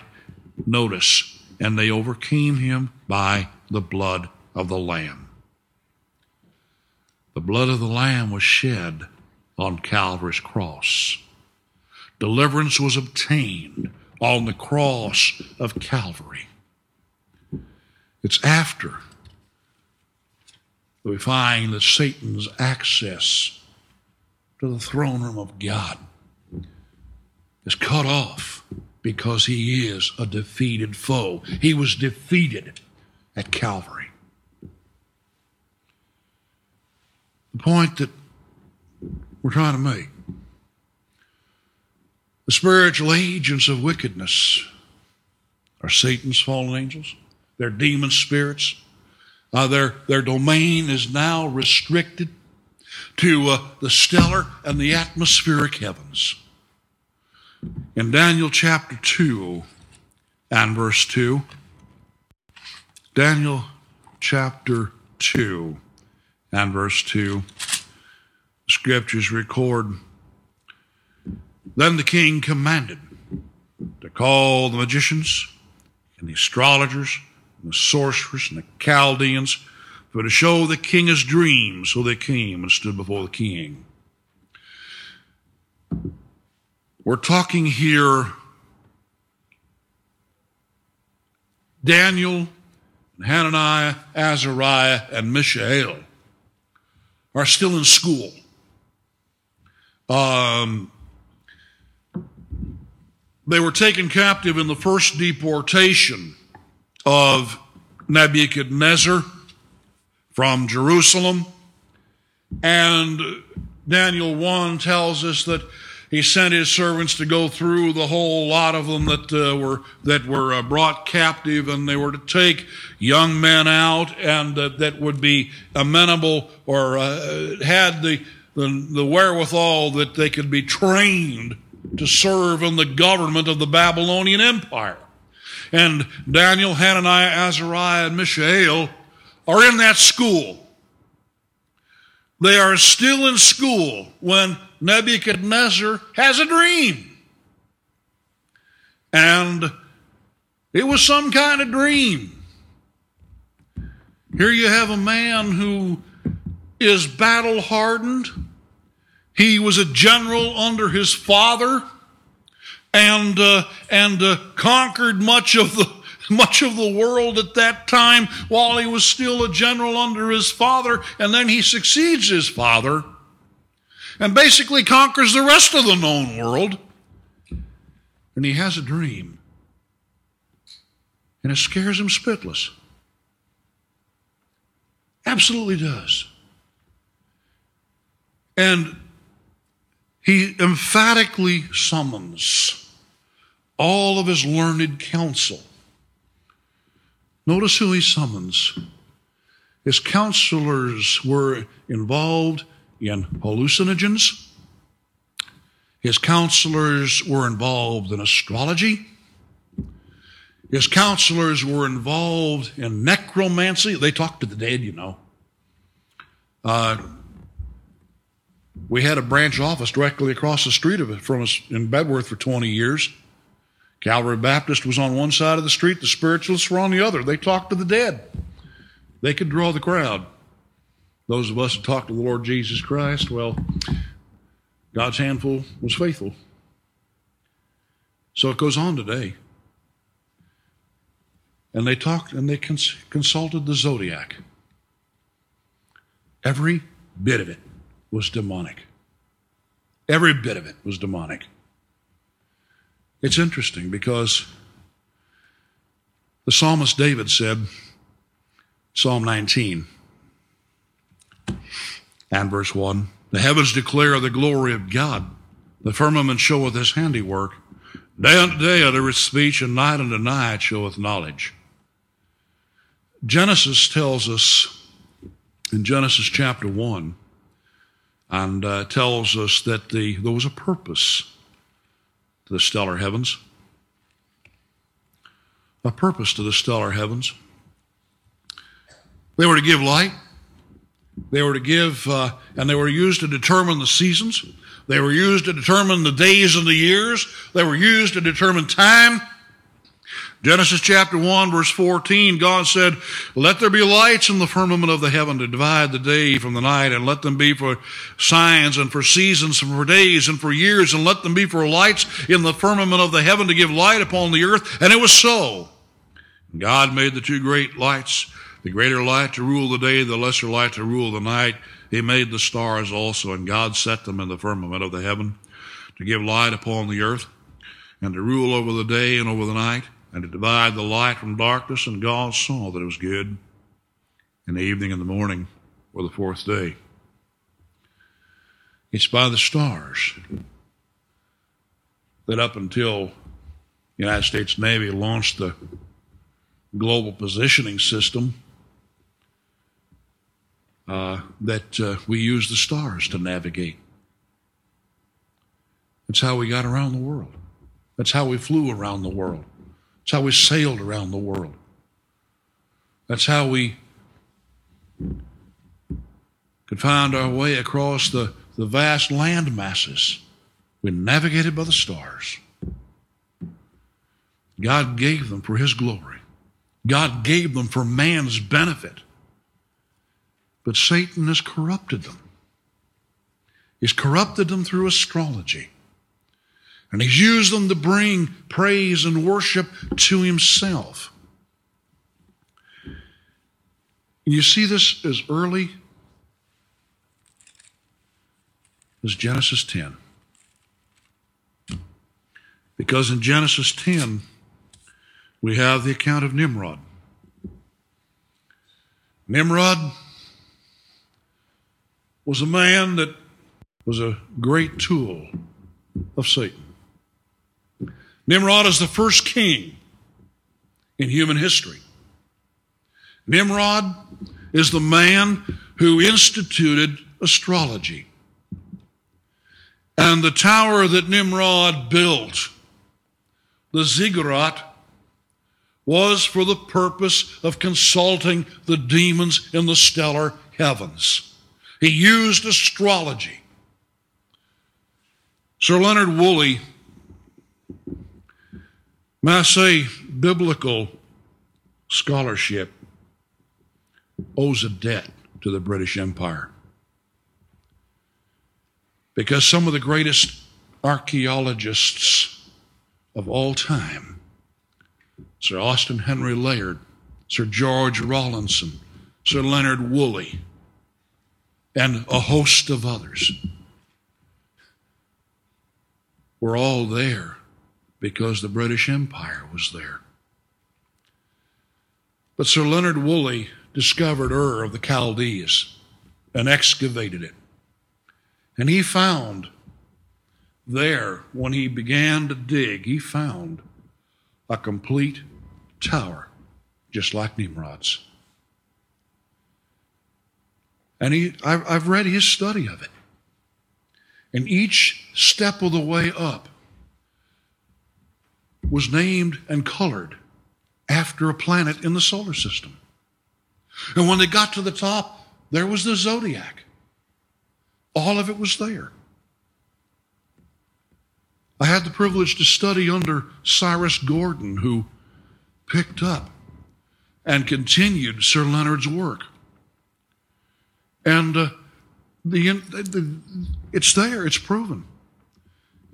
Notice, and they overcame him by the blood of the Lamb. The blood of the Lamb was shed on Calvary's cross. Deliverance was obtained on the cross of Calvary. It's after that we find that Satan's access to the throne room of God is cut off because he is a defeated foe. He was defeated at Calvary. The point that we're trying to make the spiritual agents of wickedness are Satan's fallen angels, they're demon spirits. Uh, their, their domain is now restricted to uh, the stellar and the atmospheric heavens. In Daniel chapter 2 and verse 2, Daniel chapter 2 and verse 2, scriptures record Then the king commanded to call the magicians and the astrologers and the sorcerers and the Chaldeans for to show the king his dream. So they came and stood before the king. We're talking here Daniel, Hananiah, Azariah, and Mishael are still in school. Um, they were taken captive in the first deportation of Nebuchadnezzar from Jerusalem. And Daniel 1 tells us that he sent his servants to go through the whole lot of them that uh, were that were uh, brought captive, and they were to take young men out and uh, that would be amenable or uh, had the, the the wherewithal that they could be trained to serve in the government of the Babylonian Empire. And Daniel, Hananiah, Azariah, and Mishael are in that school. They are still in school when Nebuchadnezzar has a dream. And it was some kind of dream. Here you have a man who is battle hardened. He was a general under his father and, uh, and uh, conquered much of the much of the world at that time while he was still a general under his father, and then he succeeds his father and basically conquers the rest of the known world. And he has a dream, and it scares him spitless. Absolutely does. And he emphatically summons all of his learned counsel Notice who he summons. His counselors were involved in hallucinogens. His counselors were involved in astrology. His counselors were involved in necromancy. They talked to the dead, you know. Uh, we had a branch office directly across the street of it from us in Bedworth for 20 years. Calvary Baptist was on one side of the street, the spiritualists were on the other. They talked to the dead. They could draw the crowd. Those of us who talked to the Lord Jesus Christ, well, God's handful was faithful. So it goes on today. And they talked and they cons- consulted the zodiac. Every bit of it was demonic. Every bit of it was demonic. It's interesting because the psalmist David said, Psalm 19 and verse 1 The heavens declare the glory of God, the firmament showeth his handiwork. Day unto day uttereth speech, and night unto night showeth knowledge. Genesis tells us in Genesis chapter 1 and uh, tells us that the, there was a purpose to the stellar heavens. A purpose to the stellar heavens. They were to give light. They were to give, uh, and they were used to determine the seasons. They were used to determine the days and the years. They were used to determine time. Genesis chapter 1 verse 14, God said, Let there be lights in the firmament of the heaven to divide the day from the night, and let them be for signs and for seasons and for days and for years, and let them be for lights in the firmament of the heaven to give light upon the earth. And it was so. God made the two great lights, the greater light to rule the day, the lesser light to rule the night. He made the stars also, and God set them in the firmament of the heaven to give light upon the earth and to rule over the day and over the night and to divide the light from darkness, and God saw that it was good. And the evening and the morning were the fourth day. It's by the stars that up until the United States Navy launched the global positioning system, uh, that uh, we use the stars to navigate. That's how we got around the world. That's how we flew around the world. That's how we sailed around the world. That's how we could find our way across the, the vast land masses. We navigated by the stars. God gave them for His glory. God gave them for man's benefit. But Satan has corrupted them. He's corrupted them through astrology. And he's used them to bring praise and worship to himself. And you see this as early as Genesis 10. Because in Genesis 10, we have the account of Nimrod. Nimrod was a man that was a great tool of Satan. Nimrod is the first king in human history. Nimrod is the man who instituted astrology. And the tower that Nimrod built, the ziggurat, was for the purpose of consulting the demons in the stellar heavens. He used astrology. Sir Leonard Woolley May I say, biblical scholarship owes a debt to the British Empire. Because some of the greatest archaeologists of all time, Sir Austin Henry Layard, Sir George Rawlinson, Sir Leonard Woolley, and a host of others, were all there because the British Empire was there. But Sir Leonard Woolley discovered Ur of the Chaldees and excavated it. And he found there, when he began to dig, he found a complete tower, just like Nimrod's. And he, I've, I've read his study of it. And each step of the way up, was named and colored after a planet in the solar system. And when they got to the top, There was the zodiac. All of it was there. I had the privilege to study under Cyrus Gordon, who picked up and continued Sir Leonard's work. And uh, the, the, it's there, it's proven.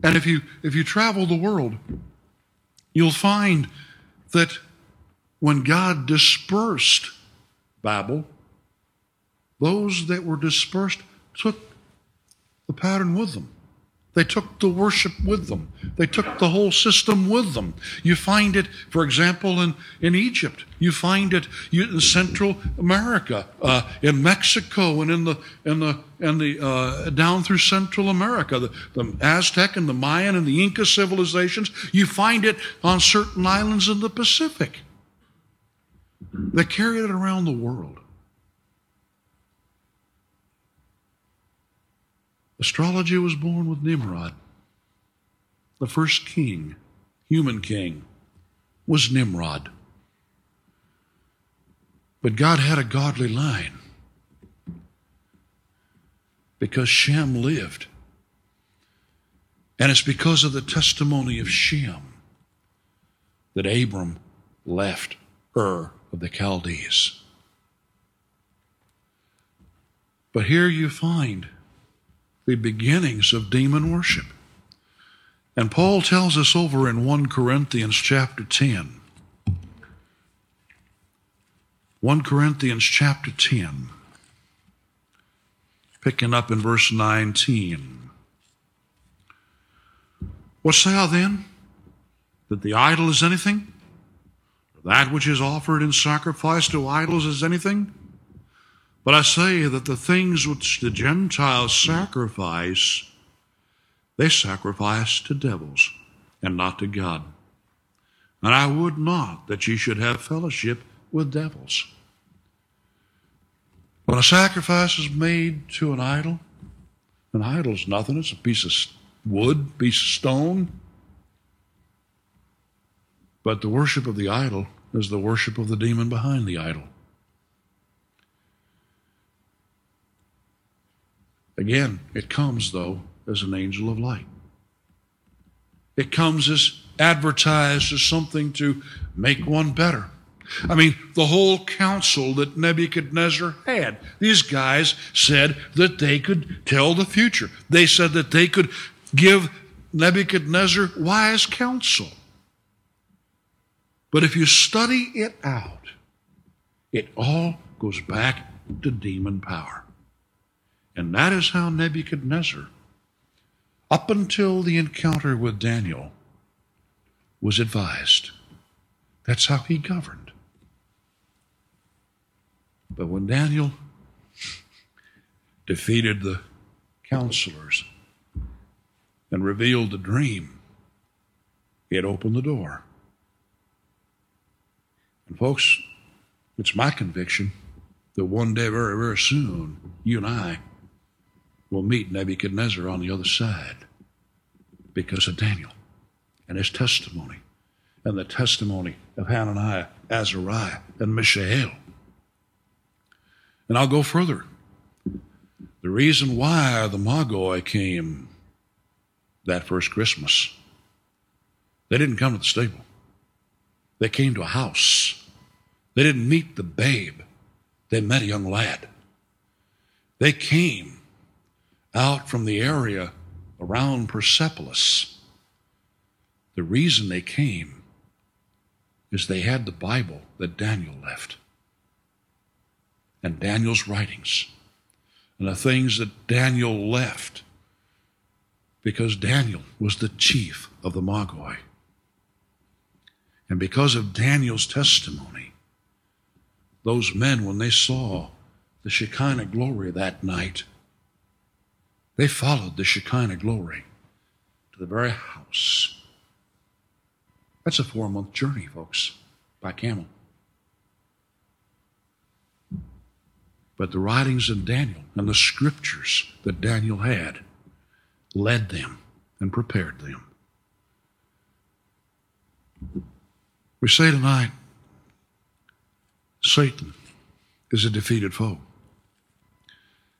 And if you if you travel the world, you'll find that when God dispersed Babel, those that were dispersed took the pattern with them. They took the worship with them. They took the whole system with them. You find it, for example, in, in Egypt. You find it in Central America, uh, in Mexico, and in the in the and the uh, down through Central America, the, the Aztec and the Mayan and the Inca civilizations. You find it on certain islands in the Pacific. They carried it around the world. Astrology was born with Nimrod. The first king, human king, was Nimrod. But God had a godly line because Shem lived. And it's because of the testimony of Shem that Abram left Ur of the Chaldees. But here you find the beginnings of demon worship. And Paul tells us over in 1 Corinthians chapter 10. 1 Corinthians chapter 10, picking up in verse 19. What say I then? That the idol is anything? That which is offered in sacrifice to idols is anything? But I say that the things which the Gentiles sacrifice, they sacrifice to devils and not to God. And I would not that ye should have fellowship with devils. When a sacrifice is made to an idol, an idol is nothing, it's a piece of wood, piece of stone. But the worship of the idol is the worship of the demon behind the idol. Again, it comes, though, as an angel of light. It comes as advertised as something to make one better. I mean, the whole council that Nebuchadnezzar had, these guys said that they could tell the future. They said that they could give Nebuchadnezzar wise counsel. But if you study it out, it all goes back to demon power. And that is how Nebuchadnezzar, up until the encounter with Daniel, was advised. That's how he governed. But when Daniel defeated the counselors and revealed the dream, he had opened the door. And, folks, it's my conviction that one day, very, very soon, you and I will meet Nebuchadnezzar on the other side because of Daniel and his testimony and the testimony of Hananiah, Azariah, and Mishael. And I'll go further. The reason why the Magoi came that first Christmas, they didn't come to the stable. They came to a house. They didn't meet the babe. They met a young lad. They came out from the area around Persepolis. The reason they came is they had the Bible that Daniel left and Daniel's writings and the things that Daniel left because Daniel was the chief of the Magoi. And because of Daniel's testimony, those men, when they saw the Shekinah glory that night, they followed the Shekinah glory to the very house. That's a four month journey, folks, by camel. But the writings of Daniel and the scriptures that Daniel had led them and prepared them. We say tonight Satan is a defeated foe.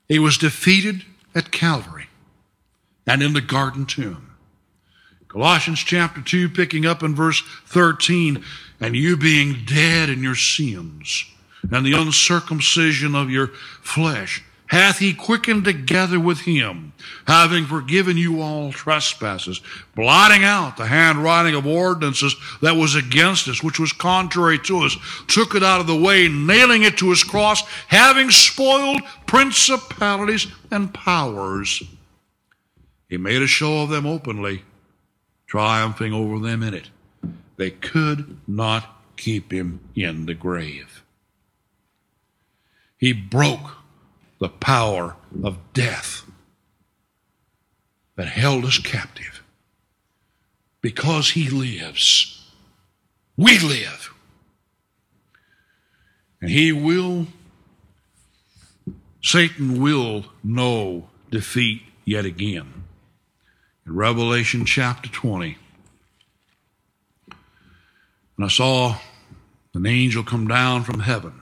He was defeated at Calvary and in the garden tomb. Colossians chapter 2, picking up in verse 13, and you being dead in your sins and the uncircumcision of your flesh, hath he quickened together with him, having forgiven you all trespasses, blotting out the handwriting of ordinances that was against us, which was contrary to us, took it out of the way, nailing it to his cross, having spoiled principalities and powers. He made a show of them openly, triumphing over them in it. They could not keep him in the grave. He broke the power of death that held us captive. Because he lives, we live. And he will, Satan will know defeat yet again. In Revelation chapter 20, and I saw an angel come down from heaven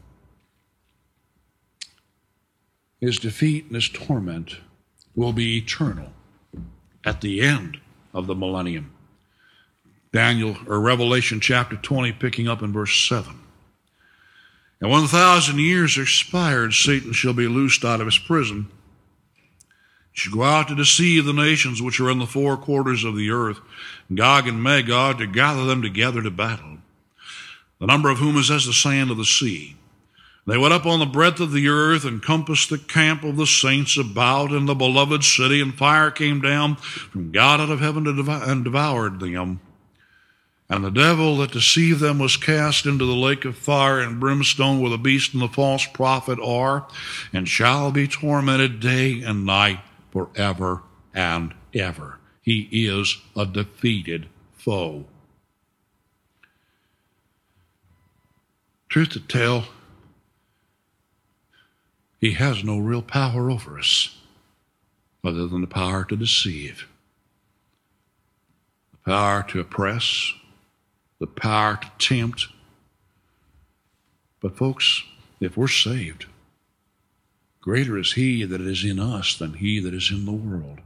his defeat and his torment will be eternal at the end of the millennium. Daniel or Revelation chapter 20, picking up in verse 7. And when the thousand years are expired, Satan shall be loosed out of his prison. He shall go out to deceive the nations which are in the four quarters of the earth, Gog and Magog, to gather them together to battle, the number of whom is as the sand of the sea. They went up on the breadth of the earth and compassed the camp of the saints about in the beloved city, and fire came down from God out of heaven and devoured them. And the devil that deceived them was cast into the lake of fire and brimstone where the beast and the false prophet are, and shall be tormented day and night forever and ever. He is a defeated foe. Truth to tell, he has no real power over us other than the power to deceive, the power to oppress, the power to tempt. But, folks, if we're saved, greater is He that is in us than He that is in the world.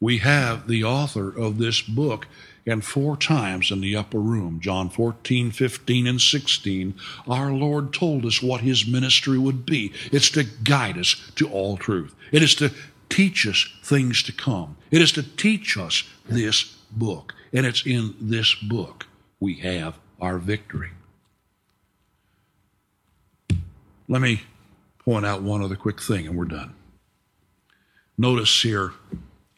We have the author of this book and four times in the upper room, John 14, 15, and 16, our Lord told us what his ministry would be. It's to guide us to all truth. It is to teach us things to come. It is to teach us this book. And it's in this book we have our victory. Let me point out one other quick thing and we're done. Notice here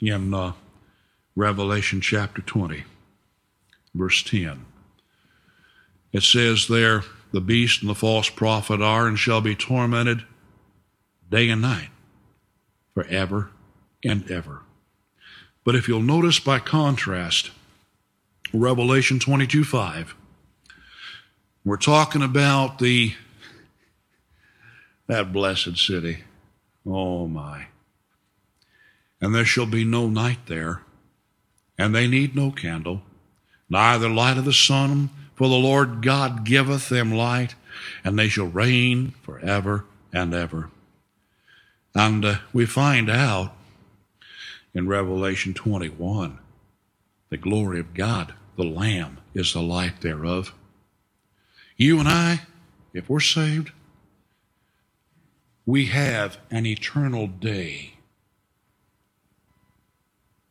in uh, Revelation chapter 20 verse 10. It says there, the beast and the false prophet are and shall be tormented day and night forever and ever. But if you'll notice by contrast, Revelation 22 5, we're talking about the that blessed city. Oh my. And there shall be no night there, and they need no candle neither light of the sun, for the Lord God giveth them light, and they shall reign forever and ever. And uh, we find out in Revelation 21 the glory of God, the Lamb, is the light thereof. You and I, if we're saved, we have an eternal day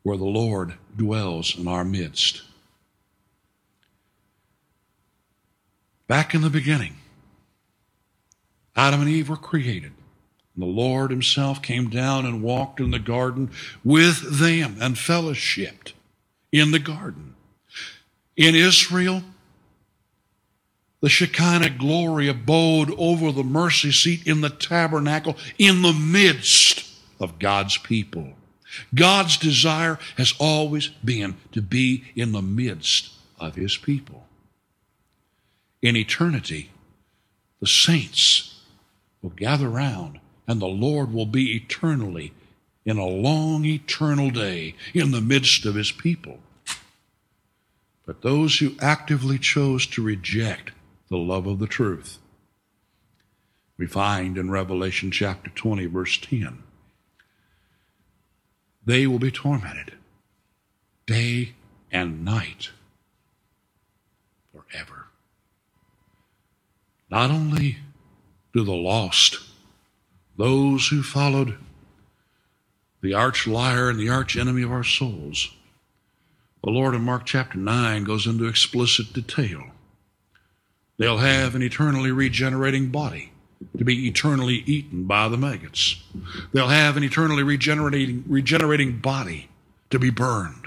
where the Lord dwells in our midst. Back in the beginning, Adam and Eve were created. And the Lord Himself came down and walked in the garden with them and fellowshipped in the garden. In Israel, the Shekinah glory abode over the mercy seat in the tabernacle in the midst of God's people. God's desire has always been to be in the midst of his people. In eternity, the saints will gather round and the Lord will be eternally in a long eternal day in the midst of his people. But those who actively chose to reject the love of the truth. We find in Revelation chapter 20, verse 10, they will be tormented day and night forever. Not only do the lost, those who followed the arch liar and the arch enemy of our souls, the Lord in Mark chapter 9 goes into explicit detail They'll have an eternally regenerating body to be eternally eaten by the maggots. They'll have an eternally regenerating, regenerating body to be burned.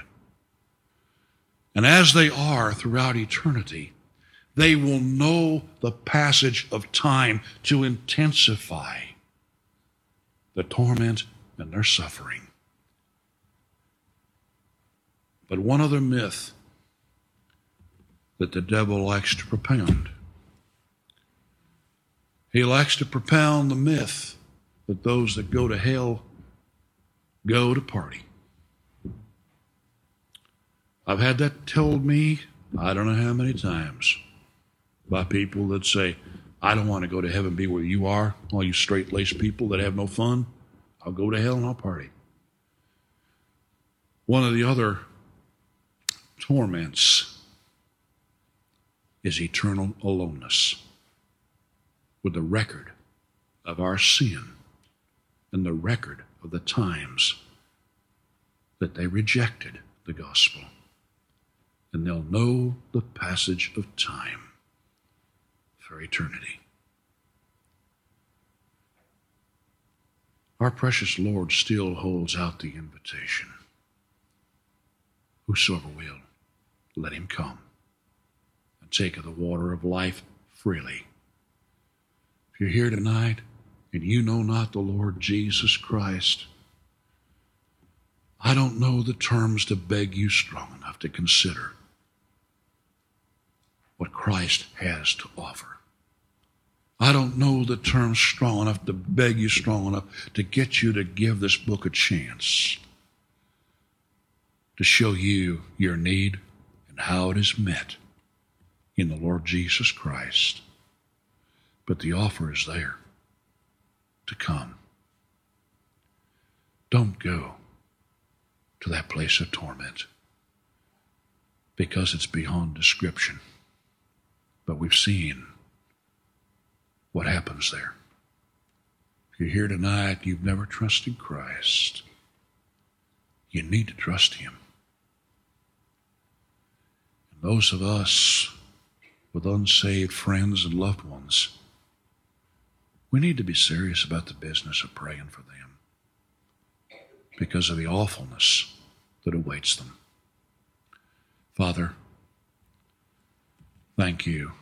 And as they are throughout eternity, they will know the passage of time to intensify the torment and their suffering. But one other myth that the devil likes to propound he likes to propound the myth that those that go to hell go to party. I've had that told me, I don't know how many times, by people that say, I don't want to go to heaven be where you are, all you straight laced people that have no fun. I'll go to hell and I'll party. One of the other torments is eternal aloneness with the record of our sin and the record of the times that they rejected the gospel. And they'll know the passage of time for eternity. Our precious Lord still holds out the invitation. Whosoever will, let him come and take of the water of life freely. If you're here tonight and you know not the Lord Jesus Christ, I don't know the terms to beg you strong enough to consider what Christ has to offer. I don't know the terms strong enough to beg you strong enough to get you to give this book a chance to show you your need and how it is met in the Lord Jesus Christ. But the offer is there to come. Don't go to that place of torment because it's beyond description. But we've seen what happens there. If you're here tonight, you've never trusted Christ, you need to trust Him. And those of us with unsaved friends and loved ones, we need to be serious about the business of praying for them because of the awfulness that awaits them. Father, thank you.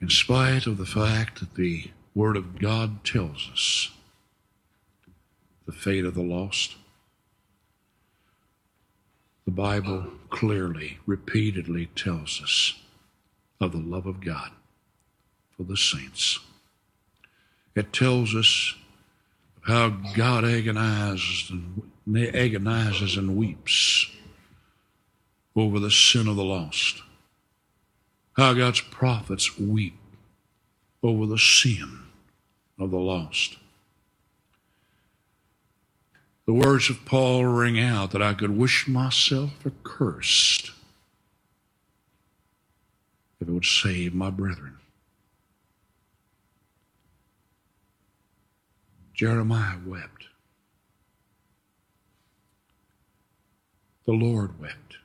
In spite of the fact that the Word of God tells us the fate of the lost, the Bible clearly, repeatedly tells us of the love of God for the saints. It tells us how God agonizes and agonizes and weeps over the sin of the lost. How God's prophets weep over the sin of the lost. The words of Paul ring out that I could wish myself accursed if it would save my brethren. Jeremiah wept. The Lord wept.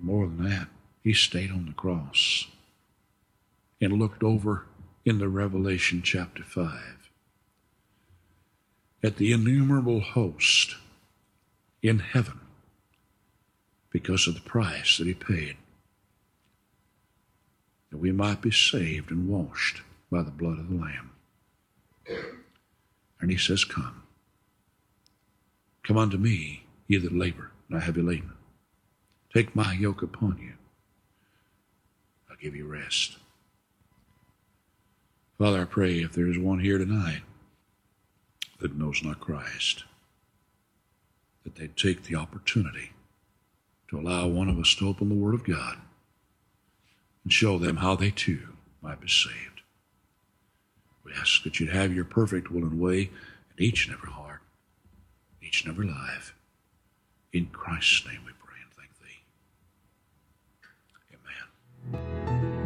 More than that, he stayed on the cross and looked over in the Revelation chapter 5 at the innumerable host in heaven because of the price that he paid. that we might be saved and washed by the blood of the Lamb. And he says, Come. Come unto me, ye that labor and are heavy laden. Take my yoke upon you. Give you rest. Father, I pray if there is one here tonight that knows not Christ, that they take the opportunity to allow one of us to open the Word of God and show them how they too might be saved. We ask that you'd have your perfect will and way in each and every heart, each and every life. In Christ's name we pray Thank you.